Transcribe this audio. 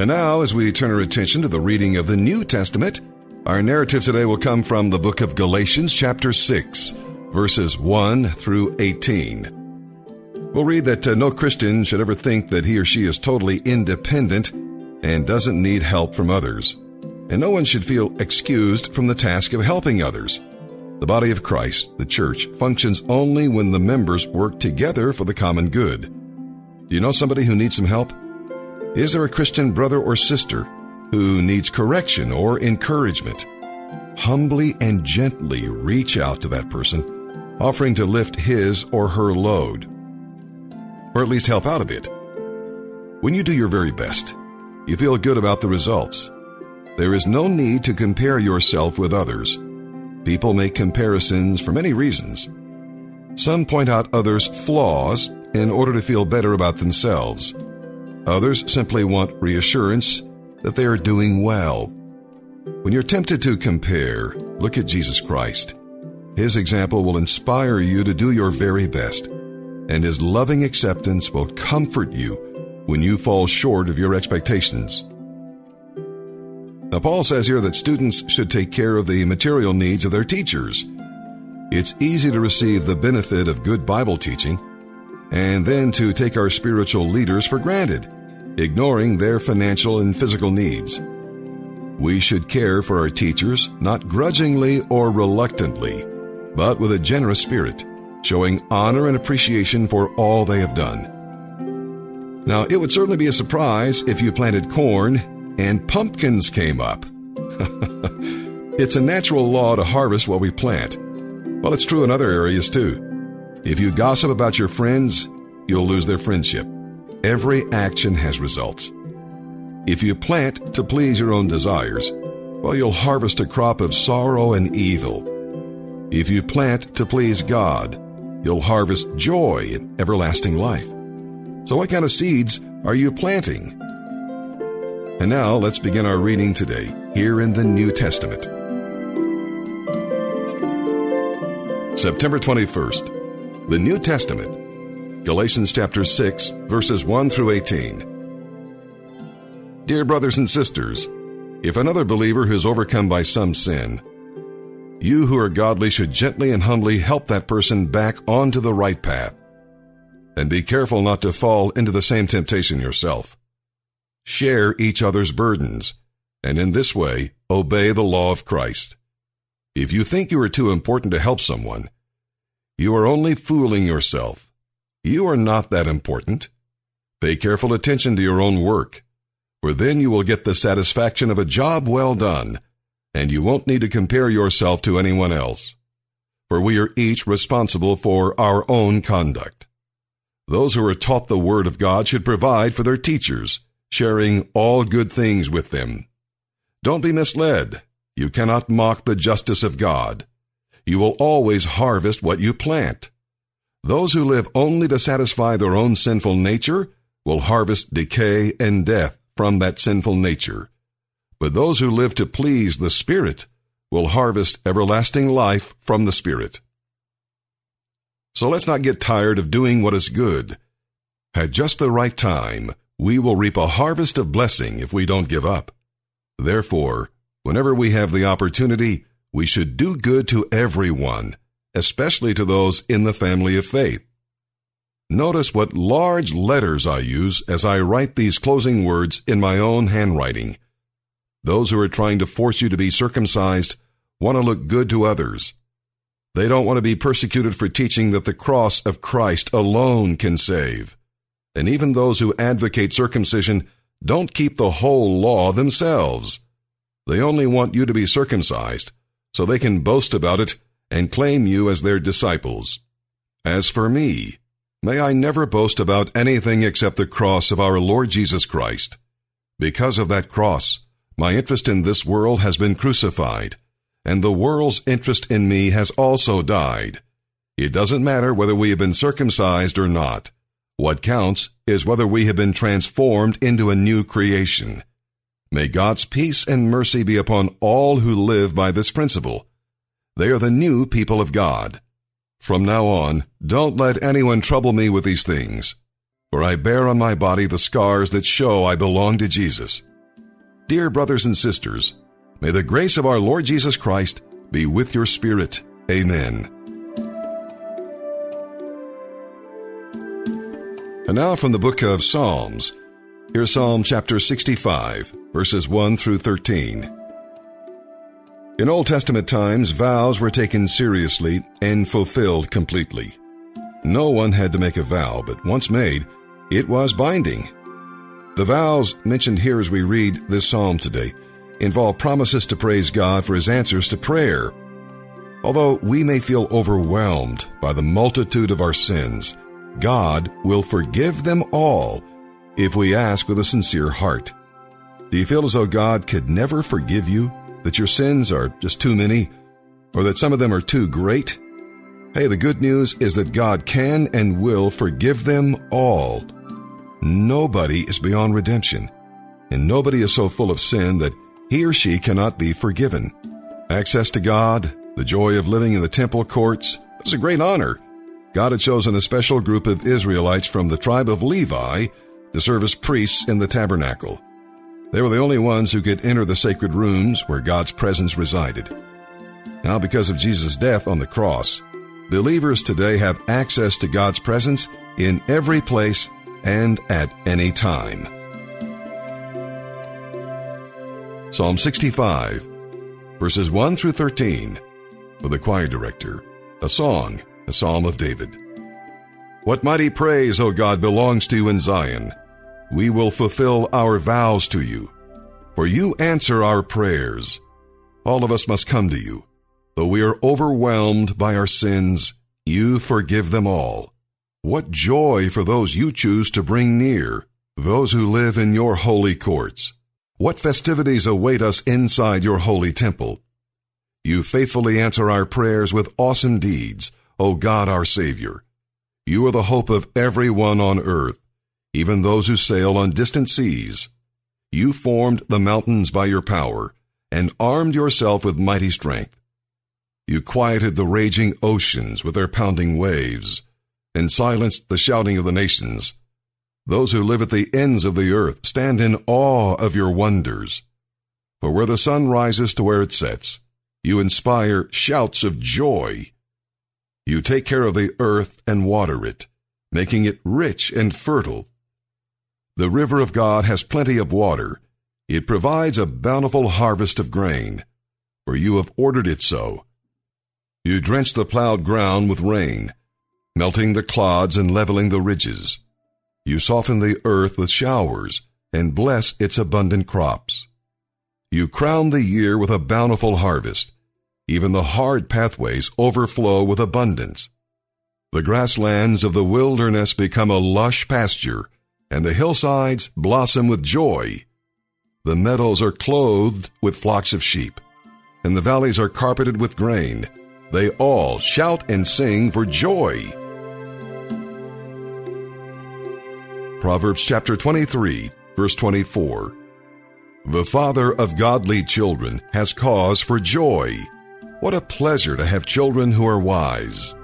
And now, as we turn our attention to the reading of the New Testament, our narrative today will come from the book of Galatians, chapter 6, verses 1 through 18. We'll read that uh, no Christian should ever think that he or she is totally independent and doesn't need help from others. And no one should feel excused from the task of helping others. The body of Christ, the church, functions only when the members work together for the common good. Do you know somebody who needs some help? Is there a Christian brother or sister who needs correction or encouragement? Humbly and gently reach out to that person, offering to lift his or her load or at least help out a bit. When you do your very best, you feel good about the results. There is no need to compare yourself with others. People make comparisons for many reasons. Some point out others' flaws in order to feel better about themselves. Others simply want reassurance that they are doing well. When you're tempted to compare, look at Jesus Christ. His example will inspire you to do your very best and His loving acceptance will comfort you when you fall short of your expectations. Now, Paul says here that students should take care of the material needs of their teachers. It's easy to receive the benefit of good Bible teaching and then to take our spiritual leaders for granted, ignoring their financial and physical needs. We should care for our teachers, not grudgingly or reluctantly, but with a generous spirit showing honor and appreciation for all they have done. Now, it would certainly be a surprise if you planted corn and pumpkins came up. it's a natural law to harvest what we plant. Well, it's true in other areas too. If you gossip about your friends, you'll lose their friendship. Every action has results. If you plant to please your own desires, well, you'll harvest a crop of sorrow and evil. If you plant to please God, you'll harvest joy and everlasting life. So, what kind of seeds are you planting? And now let's begin our reading today here in the New Testament. September 21st, the New Testament, Galatians chapter 6, verses 1 through 18. Dear brothers and sisters, if another believer who is overcome by some sin, you who are godly should gently and humbly help that person back onto the right path. And be careful not to fall into the same temptation yourself. Share each other's burdens, and in this way, obey the law of Christ. If you think you are too important to help someone, you are only fooling yourself. You are not that important. Pay careful attention to your own work, for then you will get the satisfaction of a job well done and you won't need to compare yourself to anyone else. For we are each responsible for our own conduct. Those who are taught the Word of God should provide for their teachers, sharing all good things with them. Don't be misled. You cannot mock the justice of God. You will always harvest what you plant. Those who live only to satisfy their own sinful nature will harvest decay and death from that sinful nature but those who live to please the Spirit will harvest everlasting life from the Spirit. So let's not get tired of doing what is good. At just the right time, we will reap a harvest of blessing if we don't give up. Therefore, whenever we have the opportunity, we should do good to everyone, especially to those in the family of faith. Notice what large letters I use as I write these closing words in my own handwriting. Those who are trying to force you to be circumcised want to look good to others. They don't want to be persecuted for teaching that the cross of Christ alone can save. And even those who advocate circumcision don't keep the whole law themselves. They only want you to be circumcised so they can boast about it and claim you as their disciples. As for me, may I never boast about anything except the cross of our Lord Jesus Christ. Because of that cross, my interest in this world has been crucified, and the world's interest in me has also died. It doesn't matter whether we have been circumcised or not. What counts is whether we have been transformed into a new creation. May God's peace and mercy be upon all who live by this principle. They are the new people of God. From now on, don't let anyone trouble me with these things, for I bear on my body the scars that show I belong to Jesus. Dear brothers and sisters, may the grace of our Lord Jesus Christ be with your spirit. Amen. And now from the book of Psalms, here's Psalm chapter 65, verses 1 through 13. In Old Testament times, vows were taken seriously and fulfilled completely. No one had to make a vow, but once made, it was binding. The vows mentioned here as we read this psalm today involve promises to praise God for his answers to prayer. Although we may feel overwhelmed by the multitude of our sins, God will forgive them all if we ask with a sincere heart. Do you feel as though God could never forgive you, that your sins are just too many, or that some of them are too great? Hey, the good news is that God can and will forgive them all. Nobody is beyond redemption, and nobody is so full of sin that he or she cannot be forgiven. Access to God, the joy of living in the temple courts, is a great honor God had chosen a special group of Israelites from the tribe of Levi to serve as priests in the tabernacle. They were the only ones who could enter the sacred rooms where God's presence resided. Now, because of Jesus' death on the cross, believers today have access to God's presence in every place and at any time. Psalm 65, verses 1 through 13, for the choir director, a song a psalm of David. What mighty praise, O God, belongs to you in Zion. We will fulfill our vows to you, for you answer our prayers. All of us must come to you. Though we are overwhelmed by our sins, you forgive them all. What joy for those you choose to bring near, those who live in your holy courts. What festivities await us inside your holy temple. You faithfully answer our prayers with awesome deeds O God our Savior. You are the hope of everyone on earth, even those who sail on distant seas. You formed the mountains by your power, and armed yourself with mighty strength. You quieted the raging oceans with their pounding waves, and silenced the shouting of the nations. Those who live at the ends of the earth stand in awe of your wonders. For where the sun rises to where it sets, you inspire shouts of joy you take care of the earth and water it, making it rich and fertile. The river of God has plenty of water. It provides a bountiful harvest of grain, for you have ordered it so. You drench the plowed ground with rain, melting the clods and leveling the ridges. You soften the earth with showers and bless its abundant crops. You crown the year with a bountiful harvest even the hard pathways overflow with abundance. The grasslands of the wilderness become a lush pasture, and the hillsides blossom with joy. The meadows are clothed with flocks of sheep, and the valleys are carpeted with grain. They all shout and sing for joy. Proverbs chapter 23, verse 24. The father of godly children has cause for joy what a pleasure to have children who are wise.